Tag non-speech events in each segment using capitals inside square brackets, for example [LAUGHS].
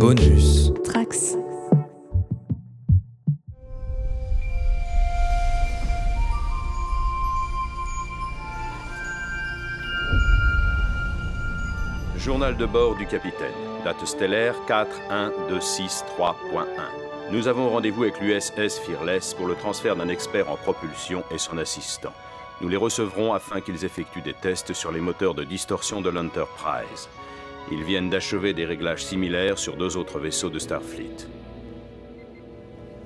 Bonus. Trax. Journal de bord du capitaine. Date stellaire 41263.1. Nous avons rendez-vous avec l'USS Fearless pour le transfert d'un expert en propulsion et son assistant. Nous les recevrons afin qu'ils effectuent des tests sur les moteurs de distorsion de l'Enterprise. Ils viennent d'achever des réglages similaires sur deux autres vaisseaux de Starfleet.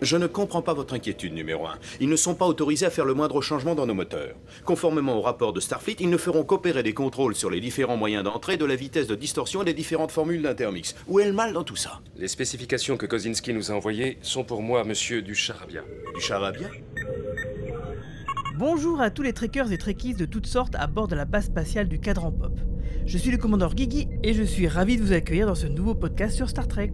Je ne comprends pas votre inquiétude numéro 1. Ils ne sont pas autorisés à faire le moindre changement dans nos moteurs. Conformément au rapport de Starfleet, ils ne feront qu'opérer des contrôles sur les différents moyens d'entrée, de la vitesse de distorsion et des différentes formules d'intermix. Où est le mal dans tout ça? Les spécifications que Kozinski nous a envoyées sont pour moi monsieur du charabia. Du charabia Bonjour à tous les trekkers et trekkies de toutes sortes à bord de la base spatiale du Cadran Pop. Je suis le commandeur Guigui et je suis ravi de vous accueillir dans ce nouveau podcast sur Star Trek.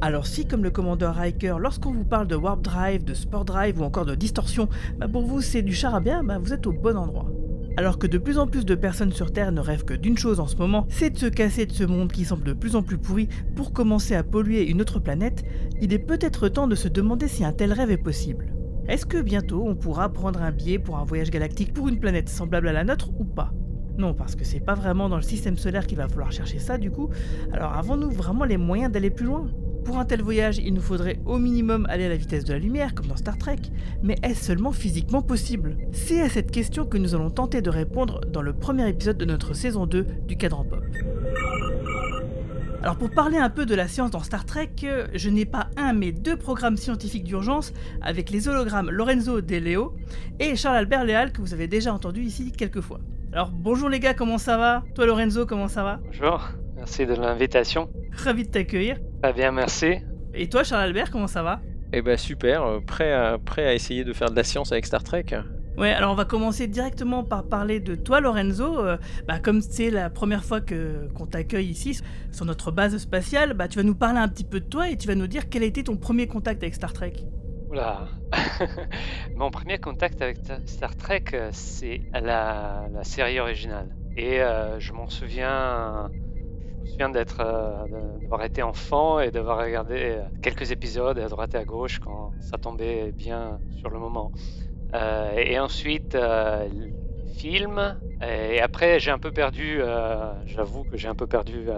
Alors si comme le commandeur Riker, lorsqu'on vous parle de Warp Drive, de Sport Drive ou encore de distorsion, bah pour vous c'est du charabia, bah vous êtes au bon endroit. Alors que de plus en plus de personnes sur Terre ne rêvent que d'une chose en ce moment, c'est de se casser de ce monde qui semble de plus en plus pourri pour commencer à polluer une autre planète, il est peut-être temps de se demander si un tel rêve est possible. Est-ce que bientôt on pourra prendre un billet pour un voyage galactique pour une planète semblable à la nôtre ou pas? Non, parce que c'est pas vraiment dans le système solaire qu'il va falloir chercher ça du coup. Alors avons-nous vraiment les moyens d'aller plus loin? Pour un tel voyage, il nous faudrait au minimum aller à la vitesse de la lumière, comme dans Star Trek. Mais est-ce seulement physiquement possible? C'est à cette question que nous allons tenter de répondre dans le premier épisode de notre saison 2 du Cadran Pop. Alors pour parler un peu de la science dans Star Trek, euh, je n'ai pas un mais deux programmes scientifiques d'urgence avec les hologrammes Lorenzo De Leo et Charles Albert Léal que vous avez déjà entendu ici quelques fois. Alors bonjour les gars, comment ça va? Toi Lorenzo, comment ça va? Bonjour, merci de l'invitation. Ravi de t'accueillir. Très bien, merci. Et toi Charles Albert, comment ça va? Eh ben super, euh, prêt à, prêt à essayer de faire de la science avec Star Trek. Ouais, alors on va commencer directement par parler de toi Lorenzo. Euh, bah, comme c'est la première fois que qu'on t'accueille ici sur notre base spatiale, bah, tu vas nous parler un petit peu de toi et tu vas nous dire quel a été ton premier contact avec Star Trek. [LAUGHS] Mon premier contact avec ta- Star Trek, euh, c'est la, série originale. Et euh, je m'en souviens, je souviens euh, d'avoir été enfant et d'avoir regardé quelques épisodes à droite et à gauche quand ça tombait bien sur le moment. Et ensuite, les films. Et après, j'ai un peu perdu, j'avoue que j'ai un peu perdu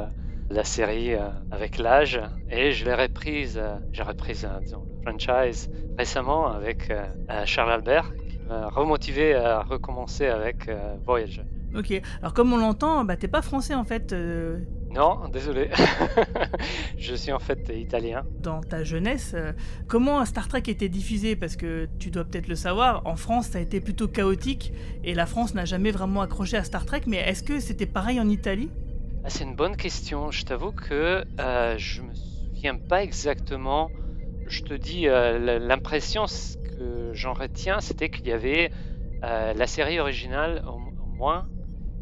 la série euh, avec l'âge. Et je l'ai reprise, euh, j'ai reprise euh, disons, le franchise récemment avec Charles Albert, qui m'a remotivé à recommencer avec Voyager. Ok, alors comme on l'entend, bah, t'es pas français en fait. euh, Non, désolé. [LAUGHS] je suis en fait italien. dans ta jeunesse, comment Star Trek était diffusé? Parce que tu dois peut-être le savoir, en France ça a été plutôt chaotique et la France n'a jamais vraiment accroché à Star Trek, mais est-ce que c'était pareil en Italie? Ah, c'est une bonne question. Je t'avoue que euh, je me souviens pas exactement. Je te dis, euh, l'impression que j'en retiens, c'était qu'il y avait euh, la série originale, au, au moins,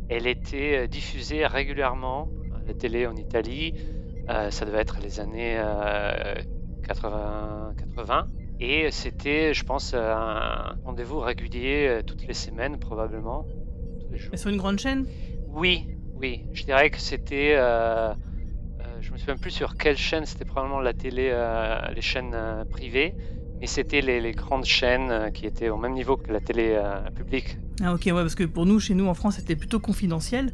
elle était euh, diffusée régulièrement à la télé en Italie. Ça devait être les années euh, 80, 80. Et c'était, je pense, un rendez-vous régulier toutes les semaines, probablement. Tous les jours. Mais sur une grande chaîne? Oui, oui. Je dirais que c'était. euh, euh, je me souviens plus sur quelle chaîne. C'était probablement la télé, euh, les chaînes euh, privées, mais c'était les, les grandes chaînes euh, qui étaient au même niveau que la télé euh, publique. Ah ok, ouais, parce que pour nous, chez nous en France, c'était plutôt confidentiel.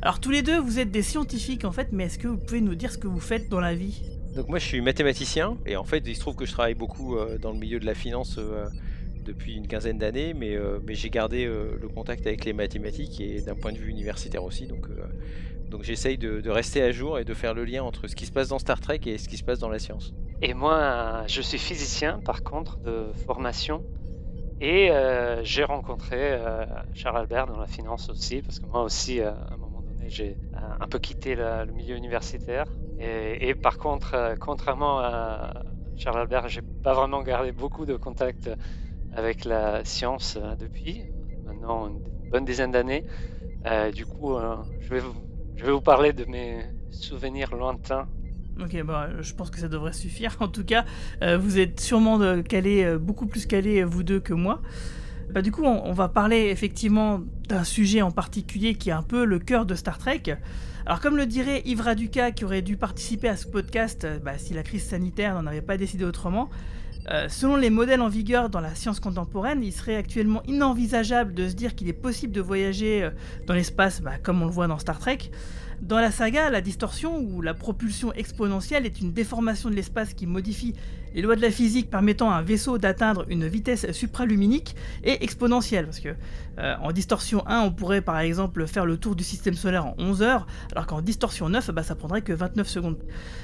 Alors tous les deux, vous êtes des scientifiques en fait, mais est-ce que vous pouvez nous dire ce que vous faites dans la vie? Donc moi je suis mathématicien et en fait il se trouve que je travaille beaucoup euh, dans le milieu de la finance euh, depuis une quinzaine d'années, mais, euh, mais j'ai gardé euh, le contact avec les mathématiques et d'un point de vue universitaire aussi. Donc, euh, donc j'essaye de, rester à jour et de faire le lien entre ce qui se passe dans Star Trek et ce qui se passe dans la science. Et moi, je suis physicien, par contre, de formation. Et j'ai rencontré Charles Albert dans la finance aussi, parce que moi aussi, à un moment donné, j'ai un peu quitté le milieu universitaire. Et, et par contre, contrairement à Charles Albert, j'ai pas vraiment gardé beaucoup de contact avec la science euh, depuis maintenant une bonne dizaine d'années. Euh, du coup, euh, je, vais vous, parler de mes souvenirs lointains Ok, bah, je pense que ça devrait suffire. En tout cas, euh, vous êtes sûrement euh, beaucoup plus calés, euh, vous deux, que moi. Bah, du coup, on, va parler effectivement d'un sujet en particulier qui est un peu le cœur de Star Trek. Alors, comme le dirait Yves Raduca, qui aurait dû participer à ce podcast bah, si la crise sanitaire n'en avait pas décidé autrement, euh, selon les modèles en vigueur dans la science contemporaine, il serait actuellement inenvisageable de se dire qu'il est possible de voyager euh, dans l'espace bah, comme on le voit dans Star Trek. Dans la saga, la distorsion ou la propulsion exponentielle est une déformation de l'espace qui modifie les lois de la physique permettant à un vaisseau d'atteindre une vitesse supraluminique et exponentielle. Parce que euh, en distorsion 1, on pourrait par exemple faire le tour du système solaire en 11 heures, alors qu'en distorsion 9, bah, ça prendrait que 29 secondes.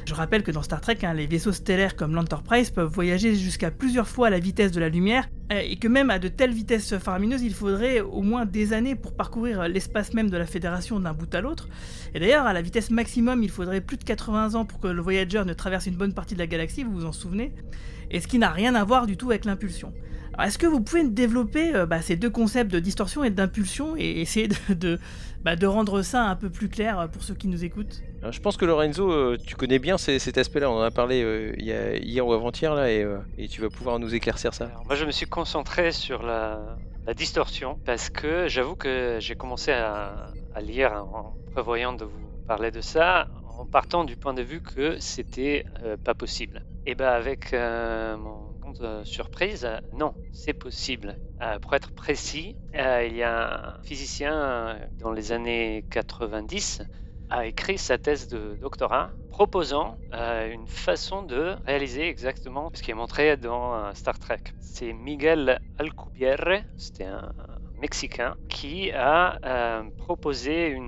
Je rappelle que dans Star Trek, hein, les vaisseaux stellaires comme l'Enterprise peuvent voyager jusqu'à plusieurs fois la vitesse de la lumière, euh, et que même à de telles vitesses faramineuses, il faudrait au moins des années pour parcourir l'espace même de la Fédération d'un bout à l'autre. Et d'ailleurs, à la vitesse maximum, il faudrait plus de 80 ans pour que le Voyager ne traverse une bonne partie de la galaxie, vous vous en souvenez? Et ce qui n'a rien à voir du tout avec l'impulsion. Alors, est-ce que vous pouvez développer euh, bah, ces deux concepts de distorsion et d'impulsion et essayer de, de, bah, de rendre ça un peu plus clair pour ceux qui nous écoutent? Alors, je pense que Lorenzo, euh, tu connais bien ces- cet aspect-là. On en a parlé euh, il y a- hier ou avant-hier là, et, euh, et tu vas pouvoir nous éclaircir ça. Alors, moi, je me suis concentré sur la, la distorsion parce que j'avoue que j'ai commencé à, à lire en prévoyant de vous parler de ça en partant du point de vue que c'était euh, pas possible. Et ben avec euh, mon compte euh, surprise, non, c'est possible. Euh, pour être précis, euh, il y a un physicien dans les années 90 a écrit sa thèse de doctorat proposant une façon de réaliser exactement ce qui est montré dans Star Trek. C'est Miguel Alcubierre, c'était un Mexicain, qui a proposé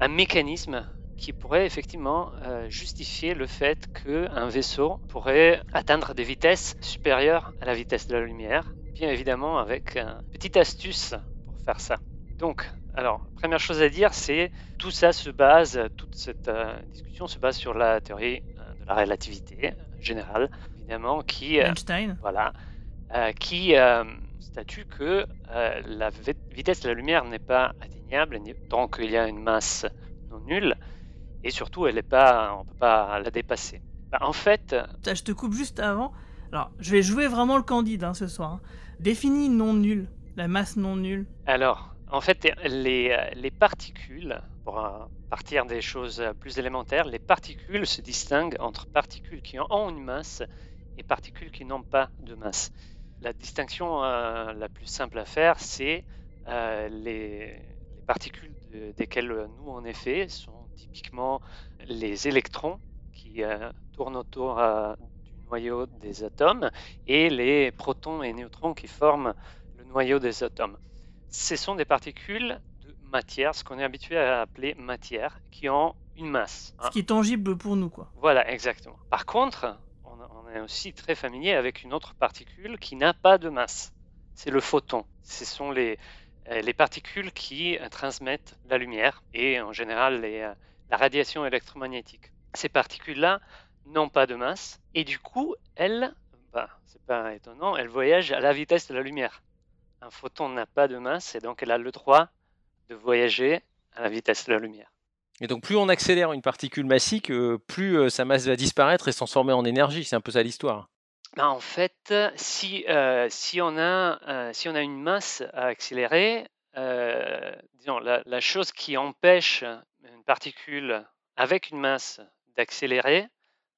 un mécanisme qui pourrait effectivement euh, justifier le fait qu'un vaisseau pourrait atteindre des vitesses supérieures à la vitesse de la lumière, bien évidemment avec une petite astuce pour faire ça. Donc, alors, première chose à dire, c'est tout ça se base, toute cette euh, discussion se base sur la théorie euh, de la relativité générale, évidemment, qui, euh, Einstein voilà, qui statue que la vi- vitesse de la lumière n'est pas atteignable tant qu'il y a une masse non nulle, et surtout, elle est pas, on ne peut pas la dépasser. Bah, en fait, Ça, Je te coupe juste avant. Alors, je vais jouer vraiment le candide hein, ce soir. hein. Définis non nul, la masse non nulle. Alors, en fait, les, euh, les particules, pour euh, partir des choses euh, plus élémentaires, les particules se distinguent entre particules qui ont une masse et particules qui n'ont pas de masse. La distinction euh, la plus simple à faire, c'est euh, les, les particules de- desquelles euh, nous est fait sont typiquement les électrons qui euh, tournent autour euh, du noyau des atomes et les protons et neutrons qui forment le noyau des atomes ce sont des particules de matière, ce qu'on est habitué à appeler matière, qui ont une masse. Ce hein. qui est tangible pour nous, quoi. Voilà, exactement. Par contre, on, on est aussi très familier avec une autre particule qui n'a pas de masse. C'est le photon. Ce sont les, euh, les particules qui transmettent la lumière et en général les, la radiation électromagnétique. Ces particules-là n'ont pas de masse et du coup, elles, bah, c'est pas étonnant, elles voyagent à la vitesse de la lumière. Un photon n'a pas de masse et donc elle a le droit de voyager à la vitesse de la lumière. Et donc plus on accélère une particule massique, euh, plus euh, sa masse va disparaître et se transformer en énergie. C'est un peu ça l'histoire. Ben, en fait, si, euh, si, on a, euh, si on a une masse à accélérer, euh, disons, la, la chose qui empêche une particule avec une masse d'accélérer,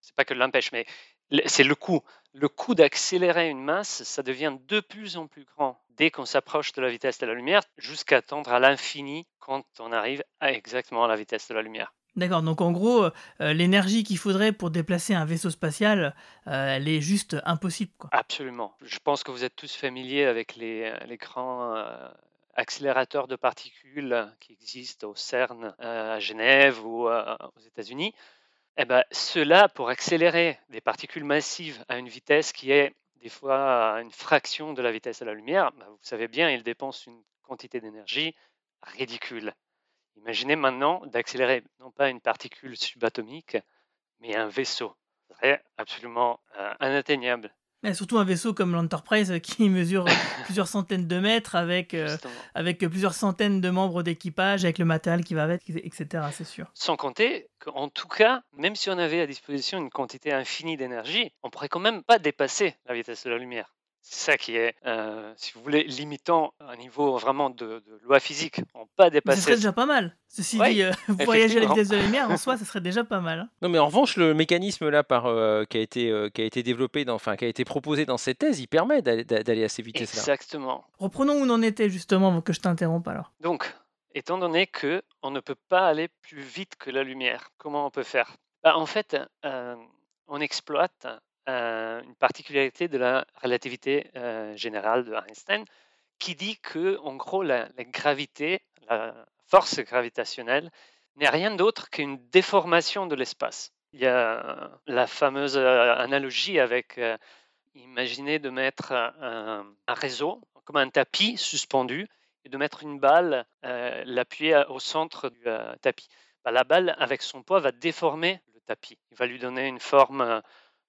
c'est pas que l'empêche, mais c'est le coût. Le coût d'accélérer une masse, ça devient de plus en plus grand dès qu'on s'approche de la vitesse de la lumière, jusqu'à tendre à l'infini quand on arrive à exactement à la vitesse de la lumière. D'accord, donc en gros, euh, l'énergie qu'il faudrait pour déplacer un vaisseau spatial, euh, elle est juste impossible, quoi. Absolument. Je pense que vous êtes tous familiers avec les, les grands euh, accélérateurs de particules qui existent au CERN euh, à Genève ou euh, aux États-Unis. Eh ben, ceux-là, pour accélérer des particules massives à une vitesse qui est des fois une fraction de la vitesse de la lumière, ben, vous savez bien, ils dépensent une quantité d'énergie ridicule. Imaginez maintenant d'accélérer non pas une particule subatomique, mais un vaisseau. Ce absolument euh, inatteignable. Mais surtout un vaisseau comme l'Enterprise qui [LAUGHS] mesure plusieurs centaines de mètres avec, euh, avec plusieurs centaines de membres d'équipage, avec le matériel qui va avec, etc. C'est sûr. Sans compter qu'en tout cas, même si on avait à disposition une quantité infinie d'énergie, on pourrait quand même pas dépasser la vitesse de la lumière. C'est ça qui est, euh, si vous voulez, limitant à un niveau vraiment de, de loi physique. On pas dépasser. Ce serait déjà pas mal. Ceci Ouais, dit, euh, voyager à la vitesse de la lumière, en [LAUGHS] soi, ça serait déjà pas mal. hein. Non, mais en revanche, le mécanisme là par, euh, qui, a été, euh, qui a été développé, dans, enfin, qui a été proposé dans cette thèse, il permet d'aller d'aller à ces vitesses-là. Exactement. Reprenons où on en était justement avant que je t'interrompe alors. Donc, étant donné que on ne peut pas aller plus vite que la lumière, comment on peut faire? Bah, En fait, euh, on exploite euh, une particularité de la relativité euh, générale de Einstein qui dit que, en gros, la, gravité, la force gravitationnelle, n'est rien d'autre qu'une déformation de l'espace. Il y a la fameuse euh, analogie avec, euh, imaginez de mettre un, réseau, comme un tapis suspendu, et de mettre une balle, euh, l'appuyer au centre du euh, tapis. Bah, la balle, avec son poids, va déformer le tapis. Il va lui donner une forme, euh,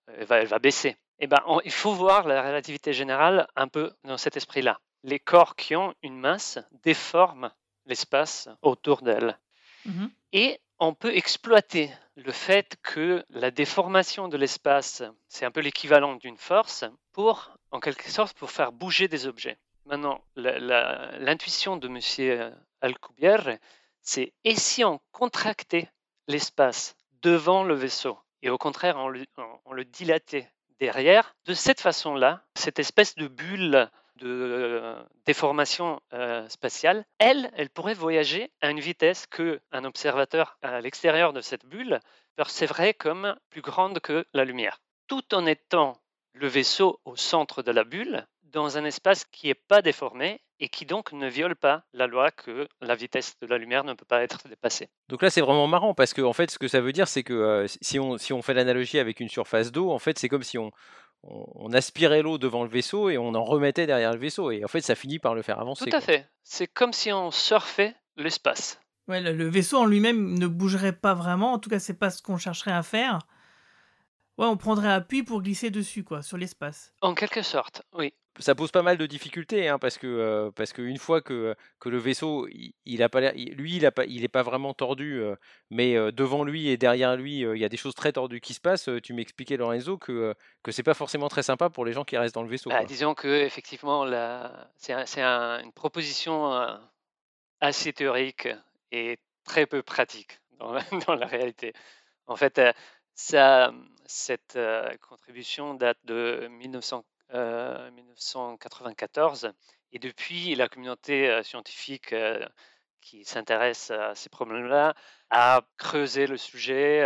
elle, va, elle va baisser. Et ben, on- il faut voir la relativité générale un peu dans cet esprit-là. Les corps qui ont une masse déforment l'espace autour d'elle. Mhm. Et on peut exploiter le fait que la déformation de l'espace, c'est un peu l'équivalent d'une force, pour, en quelque sorte, pour faire bouger des objets. Maintenant, l'intuition de M. Alcubierre, c'est et si on contractait l'espace devant le vaisseau? Et au contraire on le, on le dilatait derrière, de cette façon-là, cette espèce de bulle de déformation euh, spatiale, elle, elle pourrait voyager à une vitesse que un observateur à l'extérieur de cette bulle percevrait comme plus grande que la lumière, tout en étant le vaisseau au centre de la bulle dans un espace qui n'est pas déformé et qui donc ne viole pas la loi que la vitesse de la lumière ne peut pas être dépassée. Donc là, c'est vraiment marrant parce que en fait, ce que ça veut dire, c'est que euh, si, on, si on fait l'analogie avec une surface d'eau, en fait, c'est comme si on, on, on aspirait l'eau devant le vaisseau et on en remettait derrière le vaisseau. Et en fait, ça finit par le faire avancer. Tout à quoi. fait. C'est comme si on surfait l'espace. Ouais, le, le vaisseau en lui-même ne bougerait pas vraiment. En tout cas, c'est pas ce qu'on chercherait à faire. Ouais, on prendrait appui pour glisser dessus, quoi, sur l'espace. En quelque sorte, oui. Ça pose pas mal de difficultés hein, parce que euh, parce qu'une fois que, que le vaisseau, il, il a pas lui, il a pas, il est pas vraiment tordu, euh, mais euh, devant lui et derrière lui, il y a des choses très tordues qui se passent. Tu m'expliquais Lorenzo que que c'est pas forcément très sympa pour les gens qui restent dans le vaisseau. Bah, disons que effectivement, c'est un- une proposition assez théorique et très peu pratique dans la, [LAUGHS] dans la réalité. En fait, ça, cette contribution date de 1900, euh, 1994 et depuis, la communauté euh, scientifique euh, qui s'intéresse à ces problèmes-là a creusé le sujet.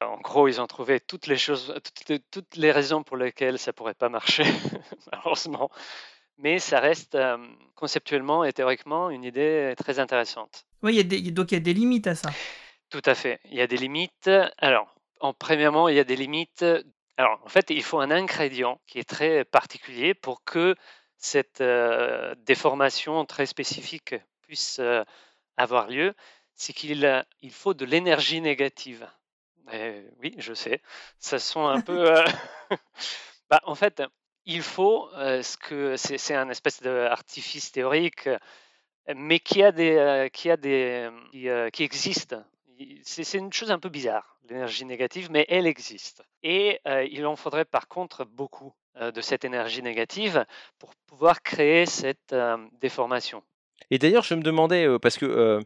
en gros, ils ont trouvé toutes les choses, toutes les, toutes les raisons pour lesquelles ça pourrait pas marcher, [LAUGHS] malheureusement. Mais ça reste euh, conceptuellement et théoriquement une idée très intéressante. Ouais, il y a des, donc il y a des limites à ça. Tout à fait. Il y a des limites. Alors, en premièrement, il y a des limites. Alors, en fait, il faut un ingrédient qui est très particulier pour que cette euh, déformation très spécifique puisse euh, avoir lieu. C'est qu'il il faut de l'énergie négative. Oui, je sais. Ça sent un peu. euh, [LAUGHS] bah, en fait, il faut euh, ce que c'est un espèce d'artifice théorique, euh, mais qui a des, euh, qui a des, euh, qui existe. C'est une chose un peu bizarre, l'énergie négative, mais elle existe. Et euh, il en faudrait par contre beaucoup euh, de cette énergie négative pour pouvoir créer cette euh, déformation. Et d'ailleurs, je me demandais, euh, parce que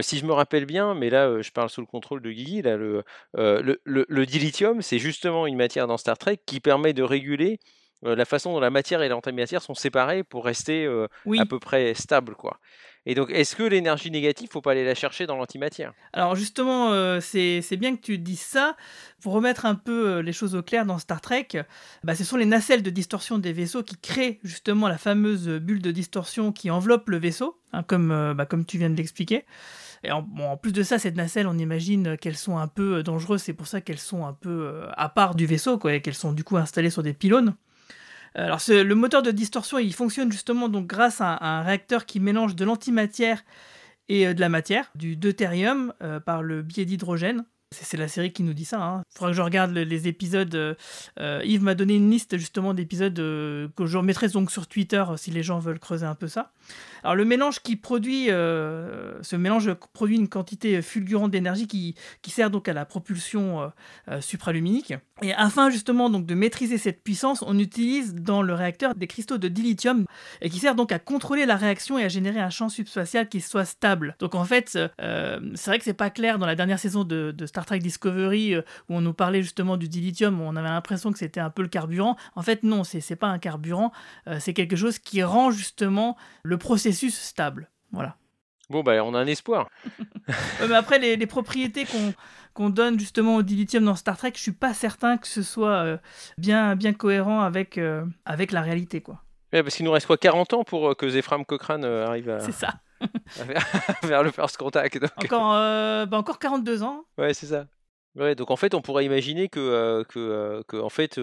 si je me rappelle bien, mais là, euh, je parle sous le contrôle de Guigui, là, le, euh, le, le- le dilithium, c'est justement une matière dans Star Trek qui permet de réguler euh, la façon dont la matière et l'antimatière sont séparées pour rester euh, Oui. à peu près stables, quoi. Et donc, est-ce que l'énergie négative, faut pas aller la chercher dans l'antimatière? Alors justement, euh, c'est bien que tu dises ça. Pour remettre un peu euh, les choses au clair dans Star Trek, bah, ce sont les nacelles de distorsion des vaisseaux qui créent justement la fameuse bulle de distorsion qui enveloppe le vaisseau, hein, comme, euh, bah, comme tu viens de l'expliquer. Et en, plus de ça, ces nacelles, on imagine qu'elles sont un peu dangereuses, c'est pour ça qu'elles sont un peu à part du vaisseau, et qu'elles sont du coup installées sur des pylônes. Euh, Alors le moteur de distorsion, il fonctionne justement donc grâce à, un réacteur qui mélange de l'antimatière et euh, de la matière, du deutérium euh, par le biais d'hydrogène. C'est la série qui nous dit ça. Il faudra que je regarde le- les épisodes. Yves m'a donné une liste justement d'épisodes que je remettrai donc sur Twitter si les gens veulent creuser un peu ça. Alors le mélange qui produit, euh, ce mélange produit une quantité fulgurante d'énergie qui, qui, sert donc à la propulsion euh, euh, supraluminique. Et afin justement donc de maîtriser cette puissance, on utilise dans le réacteur des cristaux de dilithium et qui sert donc à contrôler la réaction et à générer un champ subspatial qui soit stable. Donc en fait, c'est vrai que c'est pas clair dans la dernière saison de, Star Trek Discovery où on nous parlait justement du dilithium, on avait l'impression que c'était un peu le carburant. En fait non, c'est pas un carburant, c'est quelque chose qui rend justement le processus stable. Voilà. Bon, bah, on a un espoir. [LAUGHS] mais après, les, propriétés qu'on donne justement au dilithium dans Star Trek, je suis pas certain que ce soit euh, bien, bien cohérent avec, euh, avec la réalité. quoi. parce qu'il nous reste quoi 40 ans pour euh, que Zephram Cochrane arrive à. C'est ça. [LAUGHS] vers, le first contact. Encore, bah, encore 42 ans. Ouais, c'est ça. Ouais, donc en fait, on pourrait imaginer que, que, que en fait,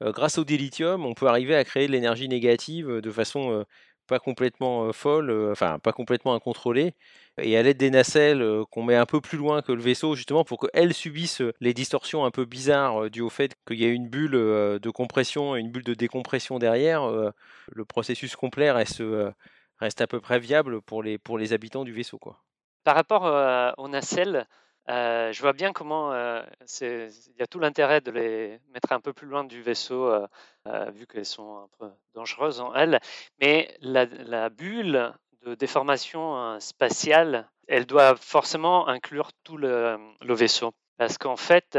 grâce au dilithium, on peut arriver à créer de l'énergie négative de façon pas complètement folle, enfin pas complètement incontrôlée, et à l'aide des nacelles qu'on met un peu plus loin que le vaisseau, justement pour qu'elles subissent les distorsions un peu bizarres dues au fait qu'il y a une bulle de compression et une bulle de décompression derrière, le processus complet reste, reste à peu près viable pour les, pour les habitants du vaisseau. Quoi. Par rapport aux nacelles, euh, je vois bien comment euh, il y a tout l'intérêt de les mettre un peu plus loin du vaisseau, euh, vu qu'elles sont un peu dangereuses en elles. Mais la, bulle de déformation spatiale, elle doit forcément inclure tout le, vaisseau. Parce qu'en fait,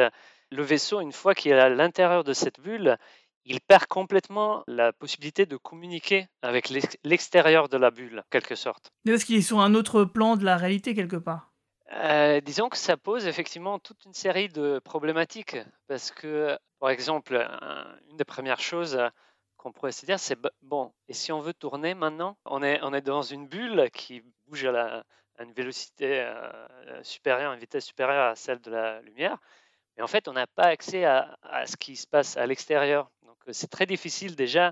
le vaisseau, une fois qu'il est à l'intérieur de cette bulle, il perd complètement la possibilité de communiquer avec l'extérieur de la bulle, en quelque sorte. Parce qu'il est sur un autre plan de la réalité, quelque part. Euh, disons que ça pose effectivement toute une série de problématiques parce que, par exemple, une des premières choses qu'on pourrait se dire, c'est bon, et si on veut tourner maintenant, on est, dans une bulle qui bouge à, une vélocité euh, supérieure, une vitesse supérieure à celle de la lumière, mais en fait, on n'a pas accès à, ce qui se passe à l'extérieur. Donc, c'est très difficile déjà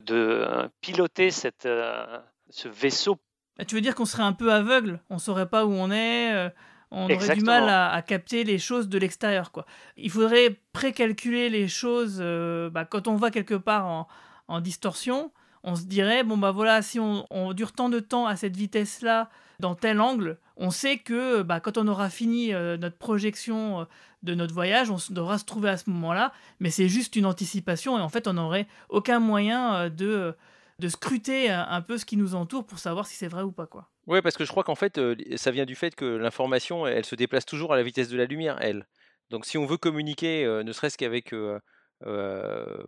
de piloter euh, ce vaisseau bah, tu veux dire qu'on serait un peu aveugle? On saurait pas où on est euh, on aurait du mal à, capter les choses de l'extérieur. quoi. Il faudrait précalculer les choses. Euh, bah, quand on va quelque part en, distorsion, on se dirait, bon bah voilà, si on, dure tant de temps à cette vitesse-là, dans tel angle, on sait que bah, quand on aura fini euh, notre projection de notre voyage, on devra se trouver à ce moment-là, mais c'est juste une anticipation et en fait on n'aurait aucun moyen de de scruter un peu ce qui nous entoure pour savoir si c'est vrai ou pas quoi. Ouais, parce que je crois qu'en fait, euh, ça vient du fait que l'information, elle se déplace toujours à la vitesse de la lumière, elle. Donc si on veut communiquer, euh, ne serait-ce qu'avec euh,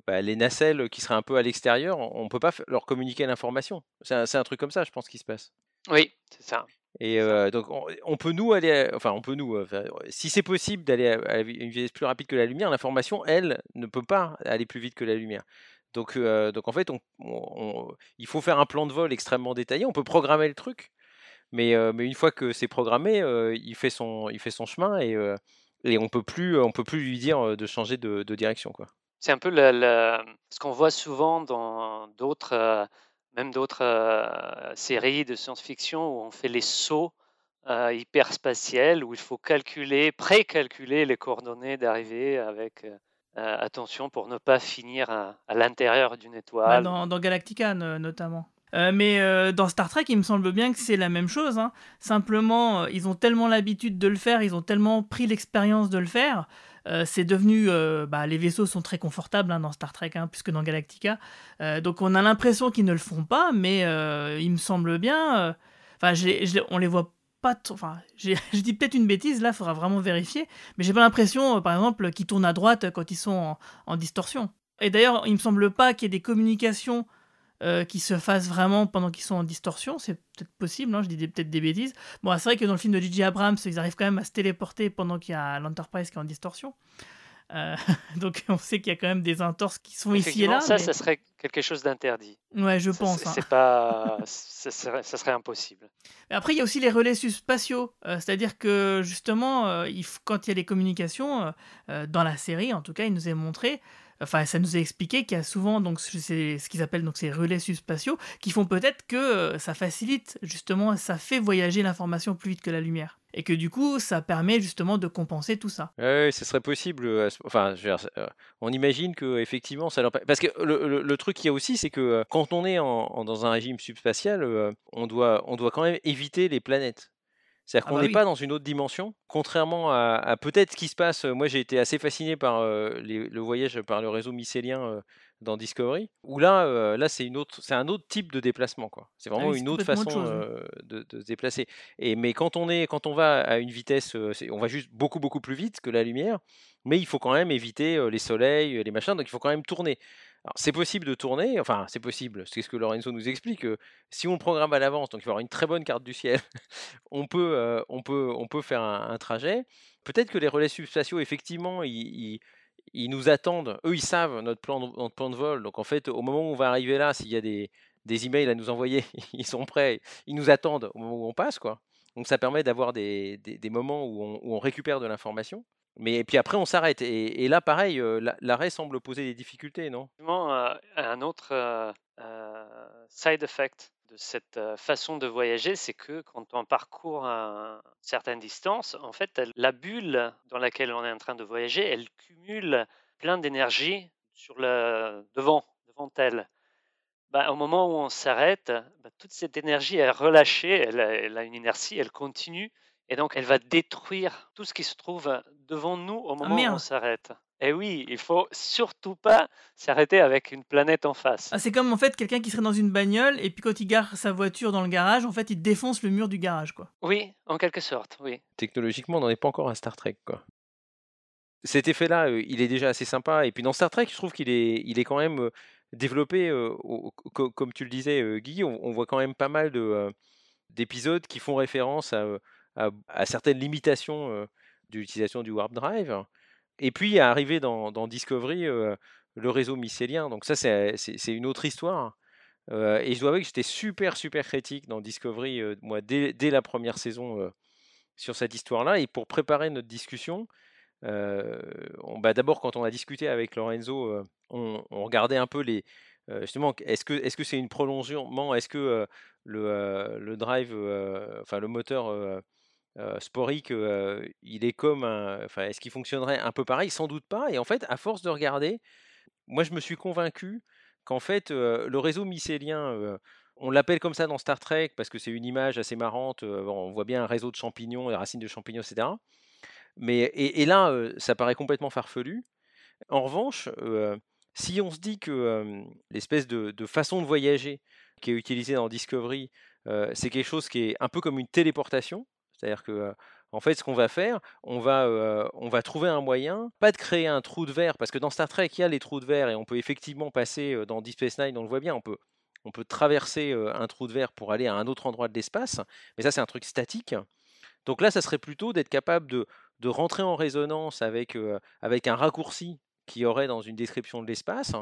bah, les nacelles qui seraient un peu à l'extérieur, on ne peut pas leur communiquer l'information. C'est un, truc comme ça, je pense, qui se passe. Oui, c'est ça. Et donc on, peut nous aller, enfin on peut nous, si c'est possible d'aller à, une vitesse plus rapide que la lumière, l'information, elle, ne peut pas aller plus vite que la lumière. Donc, donc en fait, il faut faire un plan de vol extrêmement détaillé. On peut programmer le truc, mais, une fois que c'est programmé, il, fait son, chemin et, on on peut plus lui dire de changer de, direction. C'est un peu ce qu'on voit souvent dans d'autres, même d'autres séries de science-fiction où on fait les sauts hyperspatiels, où il faut calculer, pré-calculer les coordonnées d'arrivée avec euh, attention pour ne pas finir à, l'intérieur d'une étoile. dans, Galactica notamment. Euh, mais euh, dans Star Trek, il me semble bien que c'est la même chose. Hein. Simplement, ils ont tellement l'habitude de le faire, ils ont tellement pris l'expérience de le faire. c'est devenu, bah, les vaisseaux sont très confortables hein, dans Star Trek, hein, puisque dans Galactica. donc on a l'impression qu'ils ne le font pas, mais il me semble bien. Enfin, on les voit pas enfin [LAUGHS] je dis peut-être une bêtise là il faudra vraiment vérifier mais j'ai pas l'impression euh, par exemple qu'ils tournent à droite quand ils sont en, distorsion et d'ailleurs il me semble pas qu'il y ait des communications euh, qui se fassent vraiment pendant qu'ils sont en distorsion c'est peut-être possible hein, je dis peut-être des bêtises bon c'est vrai que dans le film de J.J. Abrams ils arrivent quand même à se téléporter pendant qu'il y a l'Enterprise qui est en distorsion euh, [LAUGHS] donc on sait qu'il y a quand même des entorses qui sont ici et là. Ça, ça serait quelque chose d'interdit. Ouais, je pense. Hein. C'est pas, ça serait, impossible. après, il y a aussi les relais spatiaux, euh, c'est-à-dire que justement, euh, il quand il y a les communications dans la série, en tout cas, il nous est montré. Enfin, ça nous a expliqué qu'il y a souvent donc ce qu'ils appellent donc ces relais subspatiaux qui font peut-être que euh, ça facilite justement, ça fait voyager l'information plus vite que la lumière. Et que du coup, ça permet justement de compenser tout ça. Oui, ce serait possible. euh, Enfin, euh, on imagine que effectivement, ça leur... parce que le, truc qu'il y a aussi, c'est que quand on est dans un régime subspatial, on doit, on doit quand même éviter les planètes. C'est-à-dire Ah qu'on bah n'est oui. pas dans une autre dimension, contrairement à, à peut-être ce qui se passe. Moi, j'ai été assez fasciné par euh, les- le voyage par le réseau mycélien euh, dans Discovery, où là, euh, là, c'est une autre, c'est un autre type de déplacement, quoi. C'est vraiment Ah oui, c'est une autre façon euh, de, de se déplacer. Et mais quand on est, quand on va à une vitesse, on va juste beaucoup beaucoup plus vite que la lumière, mais il faut quand même éviter les soleils, les machins, donc il faut quand même tourner. C'est possible de tourner, enfin c'est possible, c'est ce que Lorenzo nous explique. si on programme à l'avance, donc il va avoir une très bonne carte du ciel, [LAUGHS] on peut, on peut, on peut faire un, un trajet. Peut-être que les relais subspatiaux, effectivement, ils, ils- ils nous attendent. Eux, ils savent notre plan, de, notre plan de vol. Donc en fait, au moment où on va arriver là, s'il y a des, des emails à nous envoyer, [LAUGHS] ils sont prêts, ils nous attendent au moment où on passe, quoi. Donc ça permet d'avoir des, des- des moments où on, où on récupère de l'information. Mais et puis après, on s'arrête. Et, là, pareil, euh, la- l'arrêt semble poser des difficultés, non? Euh, un autre euh, side effect de cette façon de voyager, c'est que quand on parcourt un- certaines distances, en fait, la bulle dans laquelle on est en train de voyager, elle cumule plein d'énergie sur le devant, devant elle. Bah, au moment où on s'arrête, bah, toute cette énergie est relâchée, elle a une inertie, elle continue, et donc elle va détruire tout ce qui se trouve devant nous au moment où on s'arrête. Et oui, il faut surtout pas s'arrêter avec une planète en face. Ah, c'est comme en fait quelqu'un qui serait dans une bagnole et puis quand il gare sa voiture dans le garage, en fait, il défonce le mur du garage, quoi. Oui, en quelque sorte, oui. Technologiquement, on n'en est pas encore à Star Trek, quoi. Cet effet-là, euh, il est déjà assez sympa. Et puis dans Star Trek, je trouve qu'il est, il est quand même euh, développé, euh, au- co- comme tu le disais, Guy, on, on voit quand même pas mal de, d'épisodes qui font référence à, à- certaines limitations euh, de l'utilisation du warp drive. Et puis à arriver dans, dans Discovery, le réseau mycélien. Donc ça, c'est, une autre histoire. Et je dois avouer que j'étais super, super critique dans Discovery, moi, dès, dès la première saison, sur cette histoire-là. Et pour préparer notre discussion, on- bah, d'abord, quand on a discuté avec Lorenzo, on, regardait un peu les. justement, est-ce que est-ce que c'est une prolongement? Est-ce que le, drive, enfin le moteur euh, sporique, euh, il est comme un. Enfin, est-ce qu'il fonctionnerait un peu pareil? Sans doute pas. Et en fait, à force de regarder, moi, je me suis convaincu qu'en fait, euh, le réseau mycélien, euh, on l'appelle comme ça dans Star Trek parce que c'est une image assez marrante. on voit bien un réseau de champignons, des racines de champignons, etc. Mais, et, là, ça paraît complètement farfelu. En revanche, si on se dit que l'espèce de, façon de voyager qui est utilisée dans Discovery, c'est quelque chose qui est un peu comme une téléportation, c'est-à-dire que en fait, ce qu'on va faire, on va, trouver un moyen, pas de créer un trou de verre, parce que dans Star Trek, il y a les trous de verre et on peut effectivement passer dans Deep Space Nine, on le voit bien, on peut, on peut traverser un trou de verre pour aller à un autre endroit de l'espace, mais ça, c'est un truc statique. Donc là, ça serait plutôt d'être capable de, de rentrer en résonance avec, avec un raccourci qu'il y aurait dans une description de l'espace,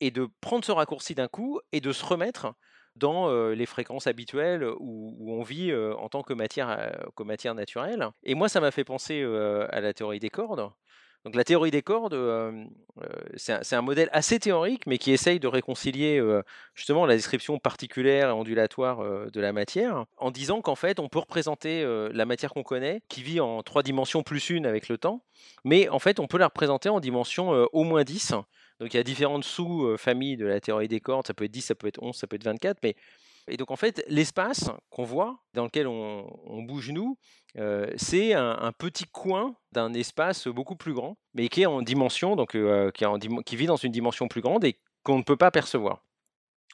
et de prendre ce raccourci d'un coup et de se remettre dans les fréquences habituelles où, on vit en tant que matière, naturelle. Et moi, ça m'a fait penser à la théorie des cordes. Donc la théorie des cordes, c'est un, modèle assez théorique, mais qui essaye de réconcilier justement la description particulière et ondulatoire de la matière, en disant qu'en fait, on peut représenter la matière qu'on connaît, qui vit en trois dimensions plus une avec le temps, mais en fait, on peut la représenter en dimension au moins 10. Donc il y a différentes sous-familles de la théorie des cordes, ça peut être 10, ça peut être 11, ça peut être 24, mais... Et donc en fait, l'espace qu'on voit, dans lequel on, bouge nous, c'est un, petit coin d'un espace beaucoup plus grand, mais qui est en dimension, donc qui, vit dans une dimension plus grande et qu'on ne peut pas percevoir.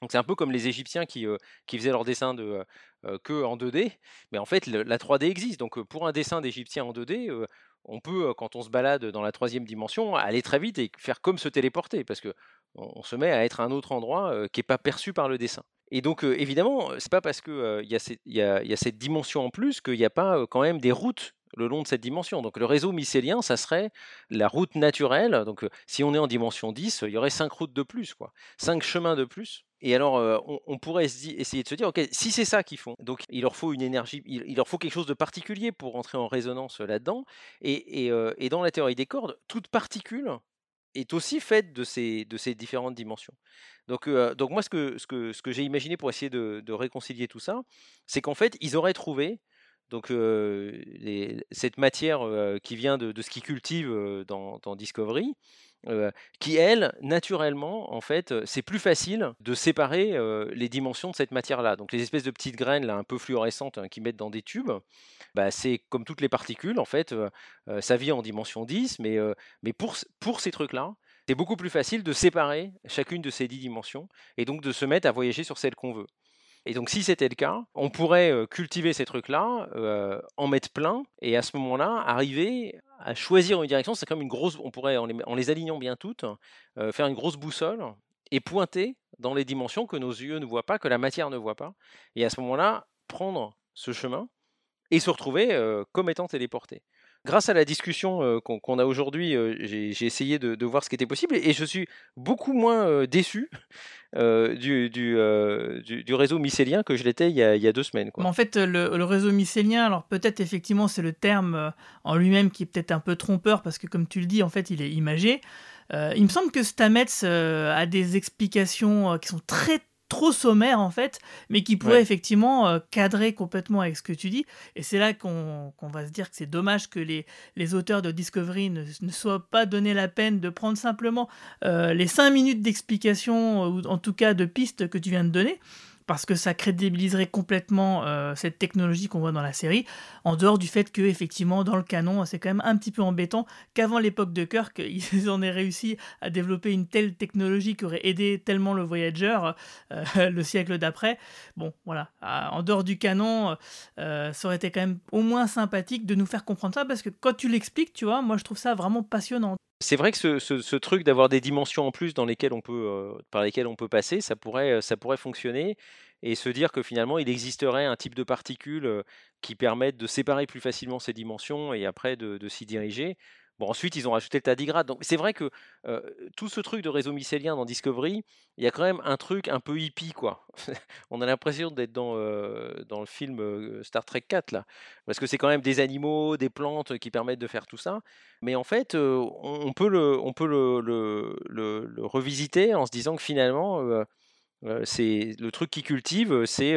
Donc c'est un peu comme les Égyptiens qui, faisaient leurs dessins de, euh, que en 2D, mais en fait la 3D existe. Donc pour un dessin d'Égyptien en 2D, euh, on peut, euh, quand on se balade dans la troisième dimension, aller très vite et faire comme se téléporter, parce que on, se met à être à un autre endroit euh, qui n'est pas perçu par le dessin. Et donc euh, évidemment, c'est pas parce qu'il y, a cette dimension en plus qu'il n'y a pas quand même des routes le long de cette dimension. Donc le réseau mycélien, ça serait la route naturelle. Donc si on est en dimension 10, il y aurait 5 routes de plus, quoi. 5 chemins de plus. Et alors, euh, on, pourrait essayer de se dire, ok, si c'est ça qu'ils font, donc il leur faut une énergie, il, leur faut quelque chose de particulier pour entrer en résonance euh, là-dedans. Et, euh, et dans la théorie des cordes, toute particule est aussi faite de ces, de ces différentes dimensions. Donc, donc moi, ce que, ce que, ce que j'ai imaginé pour essayer de, réconcilier tout ça, c'est qu'en fait, ils auraient trouvé donc cette matière qui vient de, de ce qu'ils cultivent dans, dans Discovery, qui elle, naturellement, en fait, c'est plus facile de séparer les dimensions de cette matière-là. Donc les espèces de petites graines là, un peu fluorescentes hein, qui mettent dans des tubes, bah, c'est comme toutes les particules, en fait, ça vit en dimension 10, mais, mais pour, pour ces trucs-là, c'est beaucoup plus facile de séparer chacune de ces 10 dimensions et donc de se mettre à voyager sur celle qu'on veut. Et donc, si c'était le cas, on pourrait cultiver ces trucs-là, en mettre plein, et à ce moment-là, arriver à choisir une direction. C'est comme une grosse. On pourrait, en les, alignant bien toutes, faire une grosse boussole et pointer dans les dimensions que nos yeux ne voient pas, que la matière ne voit pas. Et à ce moment-là, prendre ce chemin et se retrouver comme étant téléporté grâce à la discussion qu'on a aujourd'hui, j'ai essayé de, voir ce qui était possible et, je suis beaucoup moins déçu du, réseau mycélien que je l'étais il, y a deux semaines. en fait, le, réseau mycélien, alors peut-être effectivement c'est le terme en lui-même qui est peut-être un peu trompeur parce que comme tu le dis, en fait il est imagé. il me semble que Stamets a des explications qui sont très trop sommaire en fait, mais qui pourrait effectivement euh, cadrer complètement avec ce que tu dis. Et c'est là qu'on va se dire que c'est dommage que les, les, auteurs de Discovery ne, ne, soient pas donné la peine de prendre simplement euh, les cinq minutes d'explication, ou en tout cas de pistes que tu viens de donner parce que ça crédibiliserait complètement euh, cette technologie qu'on voit dans la série, en dehors du fait que effectivement dans le canon c'est quand même un petit peu embêtant qu'avant l'époque de Kirk [LAUGHS] ils en aient réussi à développer une telle technologie qui aurait aidé tellement le Voyager euh, [LAUGHS] le siècle d'après. Bon voilà, en dehors du canon, euh, ça aurait été quand même au moins sympathique de nous faire comprendre ça parce que quand tu l'expliques, tu vois, moi je trouve ça vraiment passionnant. C'est vrai que ce, truc d'avoir des dimensions en plus dans lesquelles on peut, euh, par lesquelles on peut passer, ça pourrait, euh, ça pourrait fonctionner et se dire que finalement il existerait un type de particules euh, qui permettent de séparer plus facilement ces dimensions et après de s'y diriger. Bon, ensuite, ils ont rajouté le tadigrade. Donc, c'est vrai que tout ce truc de réseau mycélien dans Discovery, il y a quand même un truc un peu hippie, quoi. [LAUGHS] On a l'impression d'être dans, dans le film Star Trek 4, là. Parce que c'est quand même des animaux, des plantes qui permettent de faire tout ça. Mais en fait, on, peut, le, on peut le, le, revisiter en se disant que finalement, c'est le truc qu'ils cultivent, c'est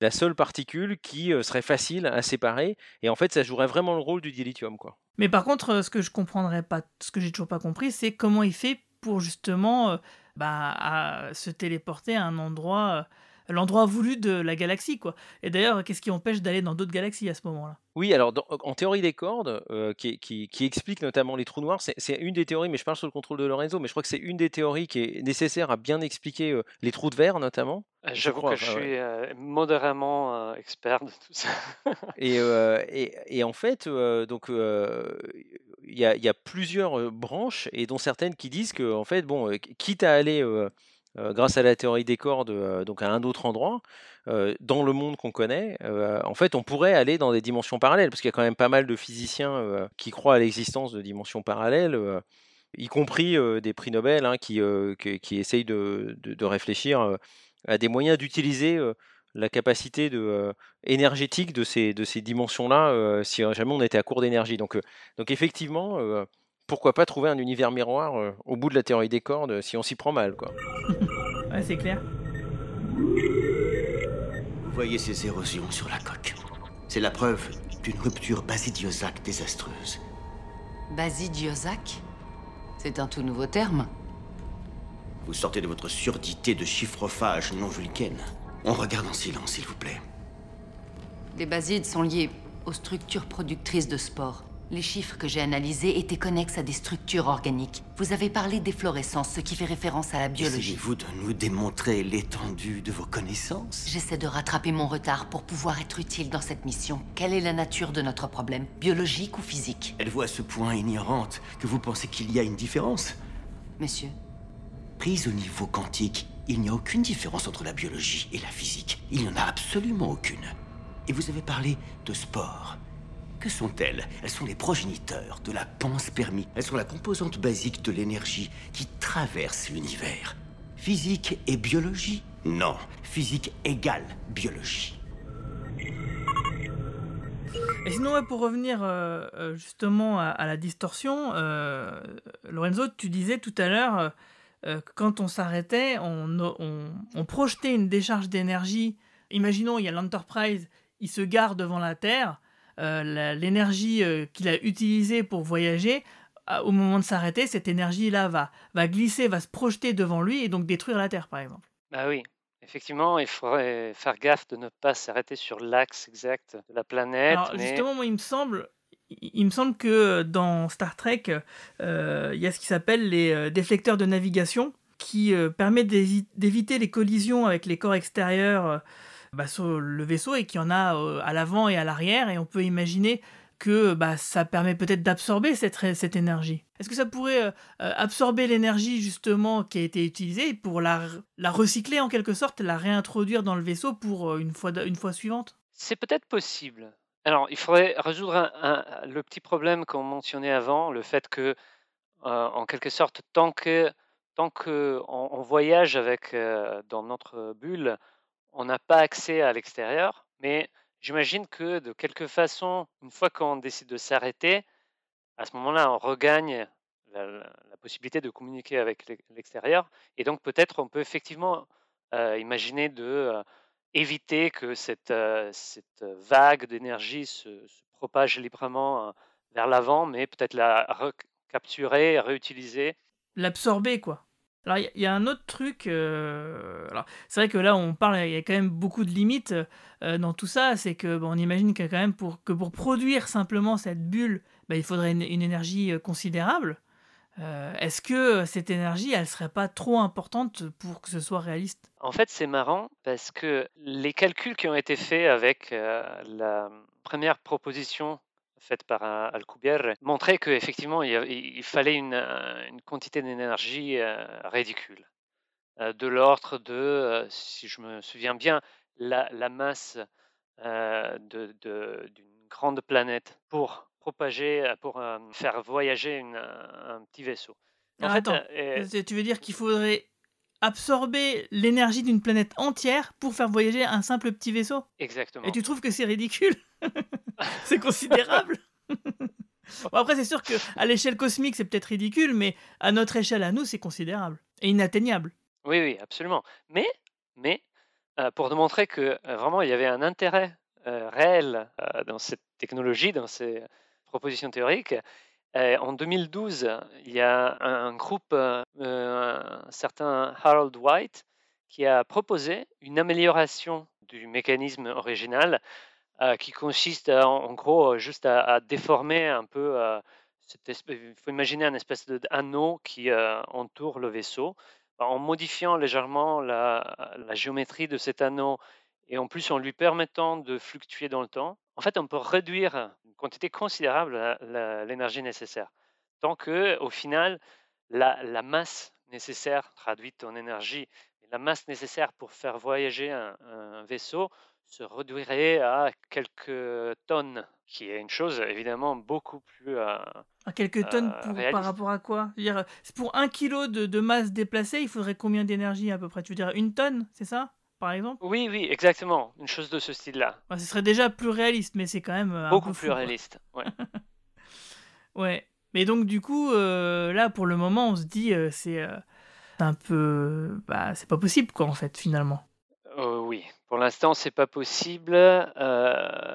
la seule particule qui serait facile à séparer. Et en fait, ça jouerait vraiment le rôle du dilithium, quoi. Mais par contre, ce que je comprendrais pas, ce que j'ai toujours pas compris, c'est comment il fait pour justement bah, se téléporter à un endroit l'endroit voulu de la galaxie, quoi. Et d'ailleurs, qu'est-ce qui empêche d'aller dans d'autres galaxies à ce moment-là? Oui, alors en théorie des cordes, euh, qui, qui, explique notamment les trous noirs, c'est une des théories, mais je parle sur le contrôle de Lorenzo, mais je crois que c'est une des théories qui est nécessaire à bien expliquer euh, les trous de verre notamment. Euh, j'avoue que je suis modérément expert de tout ça. [LAUGHS] et, et, et, en fait, donc il y, y, a plusieurs branches et dont certaines qui disent que en fait, bon, quitte à aller euh, grâce à la théorie des cordes, euh, donc à un autre endroit, euh, dans le monde qu'on connaît, en fait, on pourrait aller dans des dimensions parallèles, parce qu'il y a quand même pas mal de physiciens qui croient à l'existence de dimensions parallèles, y compris des prix Nobel hein, qui, qui, essayent de, de, réfléchir à des moyens d'utiliser la capacité énergétique de ces, de ces dimensions-là si jamais on était à court d'énergie. Donc, donc effectivement, pourquoi pas trouver un univers miroir au bout de la théorie des cordes si on s'y prend mal, quoi. Ouais, c'est clair. Vous voyez ces érosions sur la coque C'est la preuve d'une rupture basidiosaque désastreuse. Basidiosaque? C'est un tout nouveau terme. Vous sortez de votre surdité de chiffrophage non vulcaine. On regarde en silence, s'il vous plaît. Les basides sont liés aux structures productrices de spores. Les chiffres que j'ai analysés étaient connexes à des structures organiques. Vous avez parlé d'efflorescence, ce qui fait référence à la biologie. Essayez-vous de nous démontrer l'étendue de vos connaissances? J'essaie de rattraper mon retard pour pouvoir être utile dans cette mission. Quelle est la nature de notre problème Biologique ou physique? Êtes-vous à ce point ignorante que vous pensez qu'il y a une différence Monsieur Prise au niveau quantique, il n'y a aucune différence entre la biologie et la physique. Il n'y en a absolument aucune. Et vous avez parlé de sport. Que sont-elles? Elles sont les progéniteurs de la panspermie. Elles sont la composante basique de l'énergie qui traverse l'univers. Physique et biologie? Non. Physique égale biologie. Et sinon, pour revenir euh, euh, justement à, la distorsion, euh, Lorenzo, tu disais tout à l'heure que quand on s'arrêtait, on, on- on projetait une décharge d'énergie. Imaginons, il y a l'Enterprise, il se gare devant la Terre. Euh, L'énergie euh, qu'il a utilisée pour voyager, au moment de s'arrêter, cette énergie-là va, va glisser, va se projeter devant lui et donc détruire la Terre, par exemple. Bah oui, effectivement, il faudrait faire gaffe de ne pas s'arrêter sur l'axe exact de la planète, Alors mais justement, moi, il me semble, il me semble que dans Star Trek, euh, il y a ce qui s'appelle les euh, déflecteurs de navigation, qui euh, permet d'évi- d'éviter les collisions avec les corps extérieurs euh, bah, sur le vaisseau et qu'il y en a euh, à l'avant et à l'arrière. Et on peut imaginer que bah, ça permet peut-être d'absorber cette, cette énergie. Est-ce que ça pourrait euh, euh, absorber l'énergie justement qui a été utilisée pour la, la recycler en quelque sorte, la réintroduire dans le vaisseau pour une fois, une fois suivante? C'est peut-être possible. Alors, il faudrait résoudre le petit problème qu'on mentionnait avant, le fait que, en quelque sorte, tant que tant que on, voyage avec dans notre bulle, on n'a pas accès à l'extérieur. Mais j'imagine que de quelque façon, une fois qu'on décide de s'arrêter, à ce moment-là, on regagne la, possibilité de communiquer avec l'ex- l'extérieur. Et donc, peut-être, on peut effectivement euh, imaginer de euh, éviter que cette, euh, cette vague d'énergie se, se propage librement vers l'avant, mais peut-être la recapturer, réutiliser. l'absorber quoi. Alors il y, a- un autre truc. euh, c'est vrai que là on parle, il y a quand même beaucoup de limites euh, dans tout ça. C'est que bon, on imagine que quand même pour que pour produire simplement cette bulle, bah, il faudrait une, énergie euh, considérable. Est-ce que cette énergie, elle serait pas trop importante pour que ce soit réaliste? En fait, c'est marrant parce que les calculs qui ont été faits avec la première proposition faite par Alcubierre montraient qu'effectivement, il, fallait une, euh, une quantité d'énergie euh, ridicule. Euh, de l'ordre de, si je me souviens bien, la, la masse euh, de- de- d'une grande planète pour propager, pour euh, faire voyager une, un petit vaisseau. En fait, attends, euh, Tu veux dire qu'il faudrait absorber l'énergie d'une planète entière pour faire voyager un simple petit vaisseau exactement. Et tu trouves que c'est ridicule? [LAUGHS] C'est considérable? [LAUGHS] Bon, Après, c'est sûr que à l'échelle cosmique, c'est peut-être ridicule, mais à notre échelle, à nous, c'est considérable et inatteignable. Oui, oui, absolument. Mais, mais euh, pour démontrer que euh, vraiment il y avait un intérêt euh, réel dans cette technologie, dans ces propositions théoriques, en 2012, il y a un, groupe, euh, euh, un certain Harold White, qui a proposé une amélioration du mécanisme original euh, qui consiste en gros euh, juste à, déformer un peu. euh, il faut imaginer un espèce d'anneau qui euh, entoure le vaisseau en modifiant légèrement la géométrie de cet anneau et en plus en lui permettant de fluctuer dans le temps, en fait, on peut réduire une quantité considérable l'énergie nécessaire. Tant que, au final, la, la masse nécessaire, traduite en énergie, la masse nécessaire pour faire voyager un, un vaisseau se réduirait à quelques tonnes, qui est une chose évidemment beaucoup plus euh, À quelques tonnes Euh, pour- réaliste. par rapport à quoi? Je veux dire, c'est Pour un kilo de, de masse déplacée, il faudrait combien d'énergie à peu près? Tu veux dire une tonne, c'est ça? Par exemple Oui, oui, exactement. Une chose de ce style-là. Enfin, Ce serait déjà plus réaliste, mais c'est quand même euh, un Beaucoup peu plus fou, réaliste. Ouais. [LAUGHS] Ouais. Mais donc, du coup, euh, là, pour le moment, on se dit, euh, c'est un peu. Bah, c'est pas possible, quoi, en fait, finalement. Oui, pour l'instant, c'est pas possible.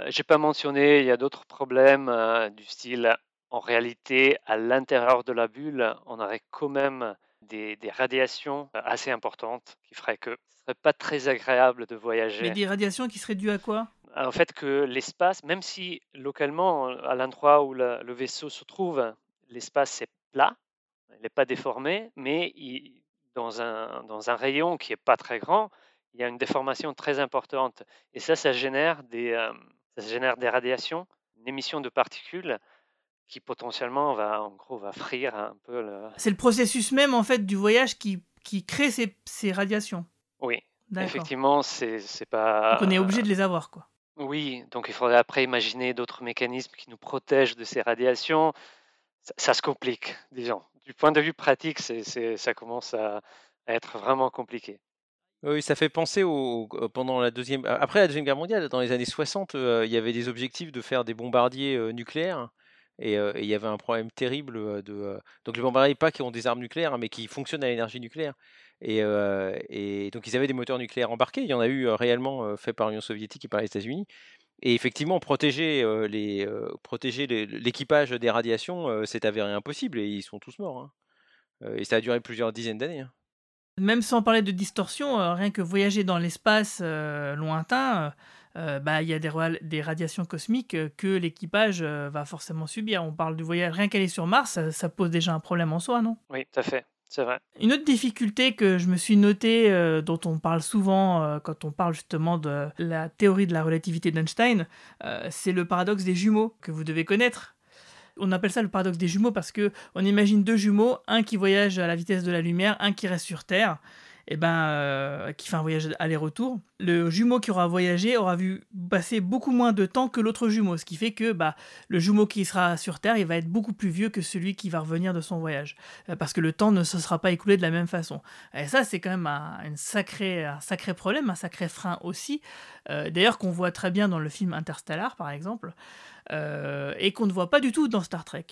J'ai pas mentionné, il y a d'autres problèmes du style, en réalité, à l'intérieur de la bulle, on aurait quand même des, des radiations assez importantes qui feraient que serait pas très agréable de voyager. Mais des radiations qui seraient dues à quoi? En fait, que l'espace, même si localement, à l'endroit où la- le vaisseau se trouve, l'espace est plat, il n'est pas déformé, mais il- dans, un, dans un rayon qui n'est pas très grand, il y a une déformation très importante. Et ça, ça génère des, euh, ça génère des radiations, une émission de particules qui potentiellement va, en gros, va frire un peu le... C'est le processus même, en fait, du voyage qui, qui crée ces, ces radiations. Oui, effectivement, c'est c'est pas... Donc, on est obligé de les avoir, quoi. Oui, donc il faudrait après imaginer d'autres mécanismes qui nous protègent de ces radiations. Ça, ça se complique, disons. Du point de vue pratique, c'est, c'est- ça commence à, à être vraiment compliqué. Oui, ça fait penser au, au- pendant la deuxième, après la deuxième guerre mondiale, dans les années 60, euh, il y avait des objectifs de faire des bombardiers euh, nucléaires. Et il y avait un problème terrible de. donc les bombardiers pas qui ont des armes nucléaires, hein, mais qui fonctionnent à l'énergie nucléaire. Et, donc ils avaient des moteurs nucléaires embarqués. Il y en a eu réellement fait par l'Union soviétique et par les États-Unis. Et effectivement, protéger les, protéger l'équipage des radiations, c'est avéré impossible et ils sont tous morts. hein. Et ça a duré plusieurs dizaines d'années. hein. Même sans parler de distorsion, rien que voyager dans l'espace lointain, euh, bah, il y a des, radiations cosmiques euh, que l'équipage euh, va forcément subir. On parle du voyage, rien qu'aller sur Mars, ça, ça pose déjà un problème en soi, non? Oui, tout à fait. C'est vrai. Une autre difficulté que je me suis notée, euh, dont on parle souvent quand on parle justement de la théorie de la relativité d'Einstein, c'est le paradoxe des jumeaux que vous devez connaître. On appelle ça le paradoxe des jumeaux parce que on imagine deux jumeaux, un qui voyage à la vitesse de la lumière, un qui reste sur Terre, et ben euh, qui fait un voyage aller-retour. Le jumeau qui aura voyagé aura vu passer beaucoup moins de temps que l'autre jumeau, ce qui fait que bah, le jumeau qui sera sur Terre, il va être beaucoup plus vieux que celui qui va revenir de son voyage, Euh, parce que le temps ne se sera pas écoulé de la même façon. Et ça, c'est quand même un, un sacré problème, un sacré frein aussi. Euh, D'ailleurs, qu'on voit très bien dans le film Interstellar, par exemple, et qu'on ne voit pas du tout dans Star Trek.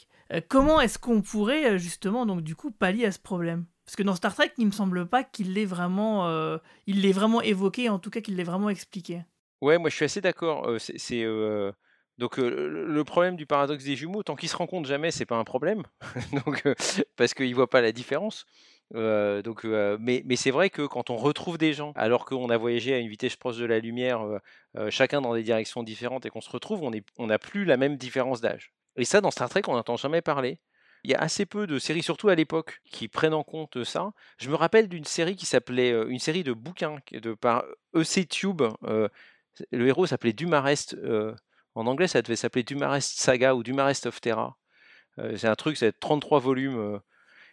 Comment est-ce qu'on pourrait justement, donc du coup, pallier à ce problème? Parce que dans Star Trek, il me semble pas qu'il l'ait vraiment, euh, il l'ait vraiment évoqué, en tout cas qu'il l'ait vraiment expliqué. Ouais, moi je suis assez d'accord. euh, euh, donc le problème du paradoxe des jumeaux, tant qu'ils se rencontrent jamais, c'est pas un problème. [LAUGHS] parce qu'ils voient pas la différence. Donc, mais c'est vrai que quand on retrouve des gens, alors qu'on a voyagé à une vitesse proche de la lumière, chacun dans des directions différentes, et qu'on se retrouve, on n'a plus la même différence d'âge. Et ça, dans Star Trek, on n'entend jamais parler. Il y a assez peu de séries, surtout à l'époque, qui prennent en compte ça. Je me rappelle d'une série qui s'appelait, une série de bouquins qui- de par EC Tube. le héros s'appelait Dumarest. en anglais, ça devait s'appeler Dumarest Saga ou Dumarest of Terra. C'est un truc, c'est 33 volumes.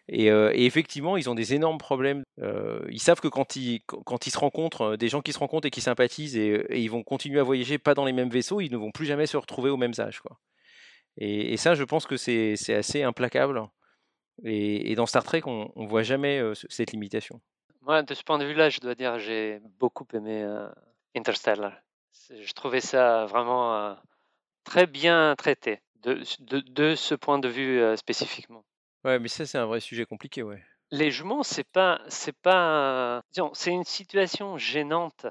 et, effectivement, ils ont des énormes problèmes. Ils savent que quand ils, quand ils se rencontrent, des gens qui se rencontrent et qui sympathisent, et, et ils vont continuer à voyager pas dans les mêmes vaisseaux, ils ne vont plus jamais se retrouver au même âge. Quoi. Et, et ça, je pense que c'est assez implacable. Et, et dans Star Trek, on ne voit jamais euh, ce- cette limitation. Moi, de ce point de vue-là, je dois dire, j'ai beaucoup aimé euh, Interstellar. Je trouvais ça vraiment euh, très bien traité, de, de, de ce point de vue spécifiquement. Ouais, mais ça, c'est un vrai sujet compliqué, ouais. Les jumeaux, c'est pas, c'est pas, c'est une situation gênante,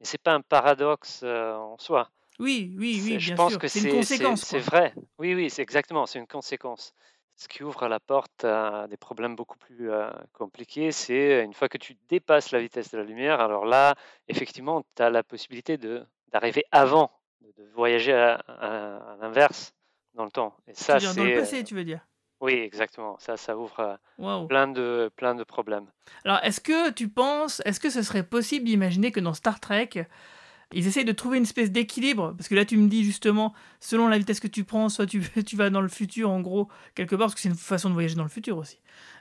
mais c'est pas un paradoxe en soi. Oui, oui, C'est- oui, je bien pense sûr. que C'est une c'est, c'est, conséquence. c'est quoi. vrai. Oui, oui, c'est exactement, c'est une conséquence. Ce qui ouvre la porte à des problèmes beaucoup plus euh, compliqués, c'est une fois que tu dépasses la vitesse de la lumière, alors là, effectivement, tu as la possibilité d'arriver avant, de, voyager à, à- à l'inverse dans le temps. Et ça, dire dans le c'est... passé, euh, tu veux dire? Oui, exactement. Ça, ça ouvre euh, plein de, plein de problèmes. Alors, est-ce que tu penses, est-ce que ce serait possible d'imaginer que dans Star Trek, ils essayent de trouver une espèce d'équilibre Parce que là, tu me dis justement, selon la vitesse que tu prends, soit tu, [LAUGHS] tu vas dans le futur, en gros, quelque part, parce que c'est une façon de voyager dans le futur aussi,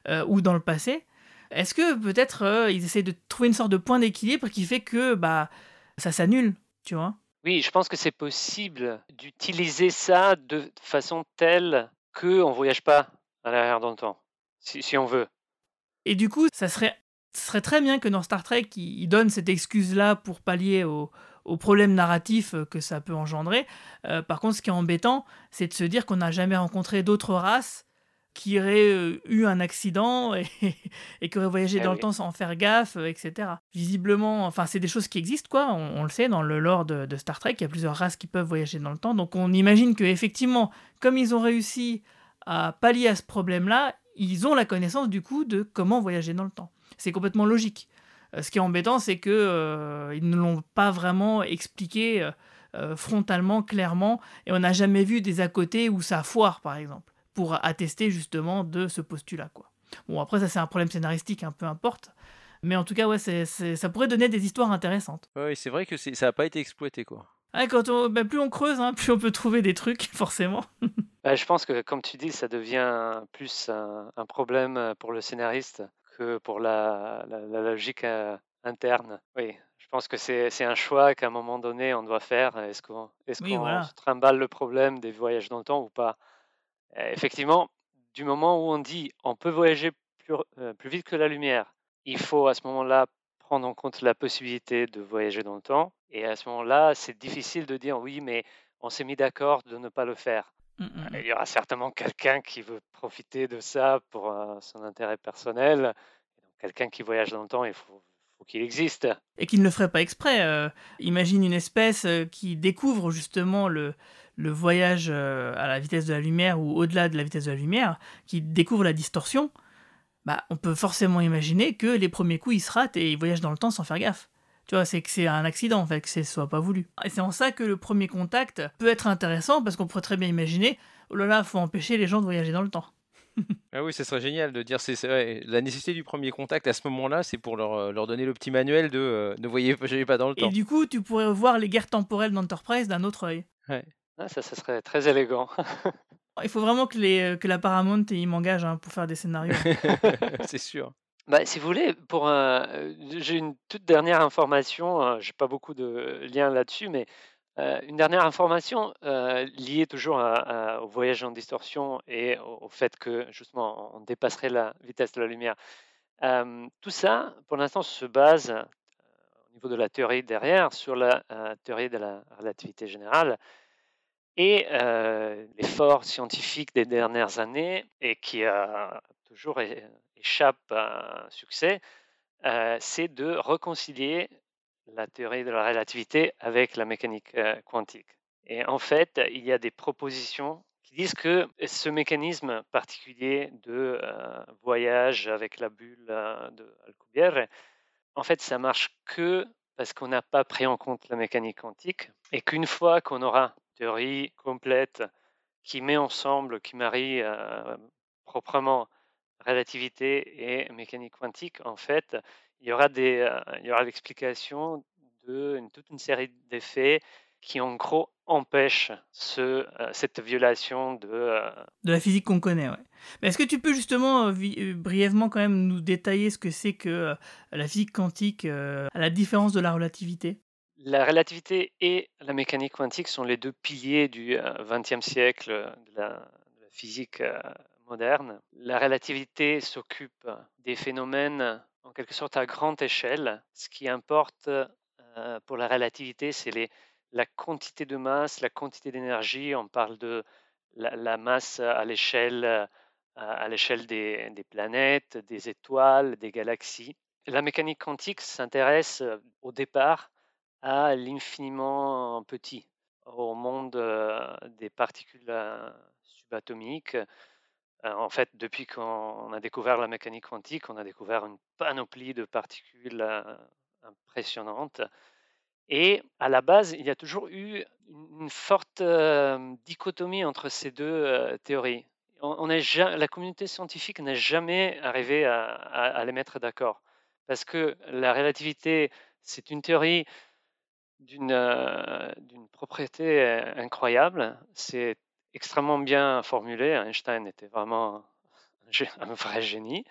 euh, ou dans le passé. Est-ce que peut-être euh, ils essayent de trouver une sorte de point d'équilibre qui fait que bah ça s'annule, tu vois? Oui, je pense que c'est possible d'utiliser ça de façon telle qu'on ne voyage pas à l'arrière dans le temps, si, si on veut. Et du coup, ça serait, ce serait très bien que dans Star Trek, ils ils donnent cette excuse-là pour pallier au, au problème narratif que ça peut engendrer. Euh, par contre, ce qui est embêtant, c'est de se dire qu'on n'a jamais rencontré d'autres races qui auraient euh, eu un accident [LAUGHS] et, et qui auraient voyagé Eh dans le temps sans faire gaffe, euh, etc. Visiblement, enfin, c'est des choses qui existent, quoi. On, on le sait dans le lore de, de Star Trek, il y a plusieurs races qui peuvent voyager dans le temps. Donc, on imagine que effectivement, comme ils ont réussi à pallier à ce problème-là, ils ont la connaissance du coup de comment voyager dans le temps. C'est complètement logique. Euh, ce qui est embêtant, c'est que euh, ils ne l'ont pas vraiment expliqué euh, frontalement, clairement, et on n'a jamais vu des à côté où ça foire, par exemple, pour attester justement de ce postulat, quoi. Bon, après, ça c'est un problème scénaristique, un peu importe. Mais en tout cas, ouais, c'est, c'est- ça pourrait donner des histoires intéressantes. Ouais, c'est vrai que c'est- ça n'a pas été exploité, quoi. Ouais, quand on, bah, plus on creuse, hein, plus on peut trouver des trucs, [LAUGHS] forcément. Bah, je pense que, comme tu dis, ça devient plus un, un problème pour le scénariste que pour la, la- la logique euh, interne. Oui, je pense que c'est un choix qu'à un moment donné, on doit faire. Est-ce qu'on est Oui, qu'on voilà. se trimballe le problème des voyages dans le temps ou pas? Euh, Effectivement, du moment où on dit on peut voyager plus, euh, plus vite que la lumière, il faut à ce moment-là prendre en compte la possibilité de voyager dans le temps. Et à ce moment-là, c'est difficile de dire oui, mais on s'est mis d'accord de ne pas le faire. Mm, mm, mm. Il y aura certainement quelqu'un qui veut profiter de ça pour euh, son intérêt personnel. Quelqu'un qui voyage dans le temps, il faut, faut qu'il existe. Et qui ne le ferait pas exprès. euh, imagine une espèce euh, qui découvre justement le, le voyage à la vitesse de la lumière ou au-delà de la vitesse de la lumière, qui découvre la distorsion. Bah, on peut forcément imaginer que les premiers coups, il se rate et il voyage dans le temps sans faire gaffe. Tu vois, c'est que c'est un accident, en fait, que ce soit pas voulu. Et c'est en ça que le premier contact peut être intéressant, parce qu'on pourrait très bien imaginer, oh là là, faut empêcher les gens de voyager dans le temps. [LAUGHS] Ah oui, ce serait génial de dire c'est c'est vrai, la nécessité du premier contact à ce moment-là, c'est pour leur, euh, leur donner le petit manuel de euh, ne voyez [LAUGHS] voyagez pas dans le Et temps. du coup, tu pourrais voir les guerres temporelles d'Enterprise d'un autre œil. Ah, ça, ça serait très élégant. [LAUGHS] Il faut vraiment que, les, que la Paramount ils m'engagent hein, pour faire des scénarios. c'est sûr. Bah, si vous voulez, pour euh, j'ai une toute dernière information. euh, J'ai pas beaucoup de liens là-dessus, mais euh, une dernière information liée toujours au voyage en distorsion et au, fait que justement on dépasserait la vitesse de la lumière. Tout ça, pour l'instant, se base au niveau de la théorie derrière sur la théorie de la relativité générale. Et l'effort scientifique des dernières années, et qui a toujours échappe à un succès, euh, c'est de réconcilier la théorie de la relativité avec la mécanique euh, quantique. Et en fait, il y a des propositions qui disent que ce mécanisme particulier de euh, voyage avec la bulle de Alcubierre, en fait, ça marche que parce qu'on n'a pas pris en compte la mécanique quantique et qu'une fois qu'on aura une théorie complète qui met ensemble, qui marie proprement relativité et mécanique quantique, en fait, il y aura, des, euh, il y aura l'explication de une- toute une série d'effets qui, en gros, empêchent ce, euh, cette violation de, euh, De la physique qu'on connaît, ouais. Est-ce que tu peux justement euh, brièvement quand même nous détailler ce que c'est que la physique quantique à la différence de la relativité? La relativité et la mécanique quantique sont les deux piliers du XXe siècle de la, de la physique La relativité s'occupe des phénomènes en quelque sorte à grande échelle. Ce qui importe euh, pour la relativité, c'est la quantité de masse, la quantité d'énergie. On parle de la, masse à l'échelle des, planètes, des étoiles, des galaxies. La mécanique quantique s'intéresse au départ à l'infiniment petit, au monde euh, des particules euh, subatomiques. Euh, En fait, depuis qu'on a découvert la mécanique quantique, on a découvert une panoplie de particules euh, impressionnantes. Et à la base, il y a toujours eu une forte euh, dichotomie entre ces deux théories. La communauté scientifique n'est jamais arrivée à, les mettre d'accord. Parce que la relativité, c'est une théorie d'une propriété incroyable. C'est extrêmement bien formulé. Einstein était vraiment [LAUGHS] un vrai génie.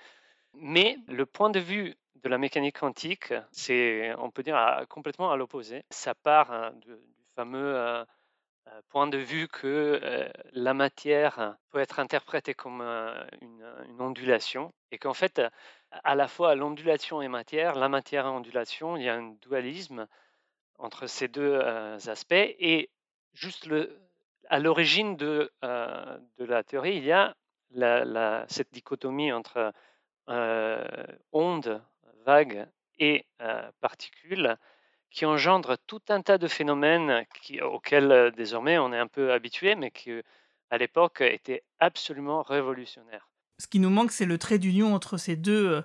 Mais le point de vue de la mécanique quantique, c'est, on peut dire, complètement à l'opposé. Ça part hein, du fameux euh, euh, point de vue que euh, la matière peut être interprétée comme une, ondulation et qu'en fait, à la fois l'ondulation et matière, la matière et ondulation, il y a un dualisme entre ces deux aspects et juste le, à l'origine de, euh, de la théorie, il y a cette dichotomie entre euh, ondes, vagues et euh, particules qui engendrent tout un tas de phénomènes auxquels euh, désormais on est un peu habitué, mais qui euh, à l'époque étaient absolument révolutionnaires. Ce qui nous manque, c'est le trait d'union entre ces deux,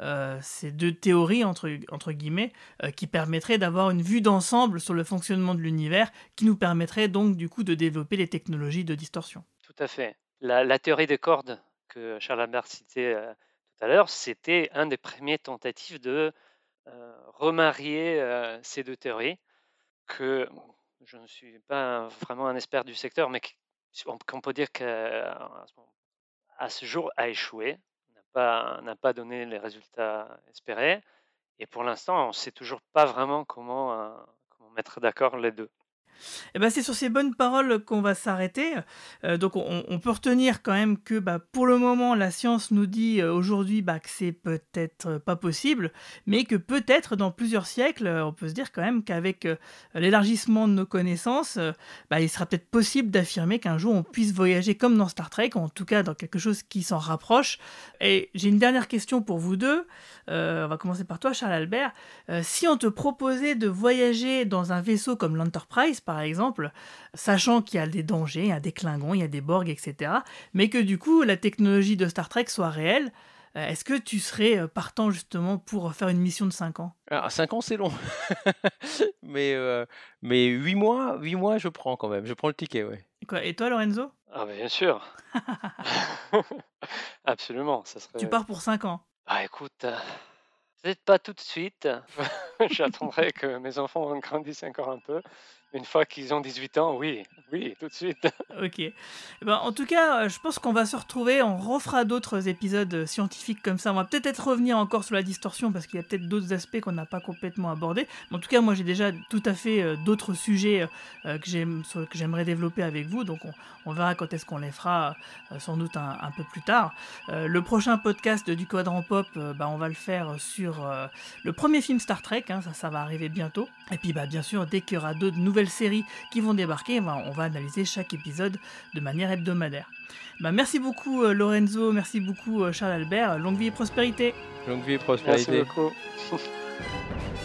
euh, ces deux théories, entre, guillemets, euh, qui permettrait d'avoir une vue d'ensemble sur le fonctionnement de l'univers, qui nous permettrait donc du coup de développer les technologies de distorsion. Tout à fait. La, théorie des cordes que Charles Albert citait euh, tout à l'heure, c'était un des premiers tentatives de remarier ces deux théories, que je ne suis pas vraiment un expert du secteur, mais qu'on peut dire qu'à ce jour a échoué, n'a pas donné les résultats espérés, et pour l'instant, on ne sait toujours pas vraiment comment, euh, comment mettre d'accord les deux. Eh ben, c'est sur ces bonnes paroles qu'on va s'arrêter. Euh, donc on, peut retenir quand même que bah, pour le moment, la science nous dit euh, aujourd'hui bah, que c'est peut-être pas possible, mais que peut-être dans plusieurs siècles, on peut se dire quand même qu'avec l'élargissement de nos connaissances, bah, il sera peut-être possible d'affirmer qu'un jour on puisse voyager comme dans Star Trek, en tout cas dans quelque chose qui s'en rapproche. Et j'ai une dernière question pour vous deux. on va commencer par toi, Charles Albert. si on te proposait de voyager dans un vaisseau comme l'Enterprise, par exemple, sachant qu'il y a des dangers, il y a des Klingons, il y a des Borg, etc., mais que du coup la technologie de Star Trek soit réelle, euh, est-ce que tu serais euh, partant justement pour faire une mission de 5 ans? Alors, 5 ans, c'est long. [LAUGHS] mais, euh, mais 8 mois, 8 mois, je prends quand même. Je prends le ticket, ouais. Et toi, Lorenzo? Ah, bien sûr. [LAUGHS] [LAUGHS] Absolument. Ça serait... Tu pars pour 5 ans? Ah, écoute, Peut-être pas tout de suite. J'attendrai que mes enfants grandissent encore un peu. Une fois qu'ils ont 18 ans, oui, oui, tout de suite. [LAUGHS] ok. Eh ben, en tout cas, euh, je pense qu'on va se retrouver, on refera d'autres épisodes euh, scientifiques comme ça. On va peut-être revenir encore sur la distorsion parce qu'il y a peut-être d'autres aspects qu'on n'a pas complètement abordés. Mais en tout cas, moi j'ai déjà tout à fait euh, d'autres sujets que j'aimerais développer avec vous. Donc on, verra quand est-ce qu'on les fera, sans doute un, peu plus tard. le prochain podcast du Quadrant Pop, bah, on va le faire sur le premier film Star Trek. Hein, ça, va arriver bientôt. Et puis bah, bien sûr, dès qu'il y aura d'autres nouvelles séries qui vont débarquer, on va analyser chaque épisode de manière hebdomadaire. Bah, merci beaucoup euh, Lorenzo, merci beaucoup euh, Charles Albert, longue vie et prospérité. Longue vie et prospérité. Merci beaucoup. [LAUGHS]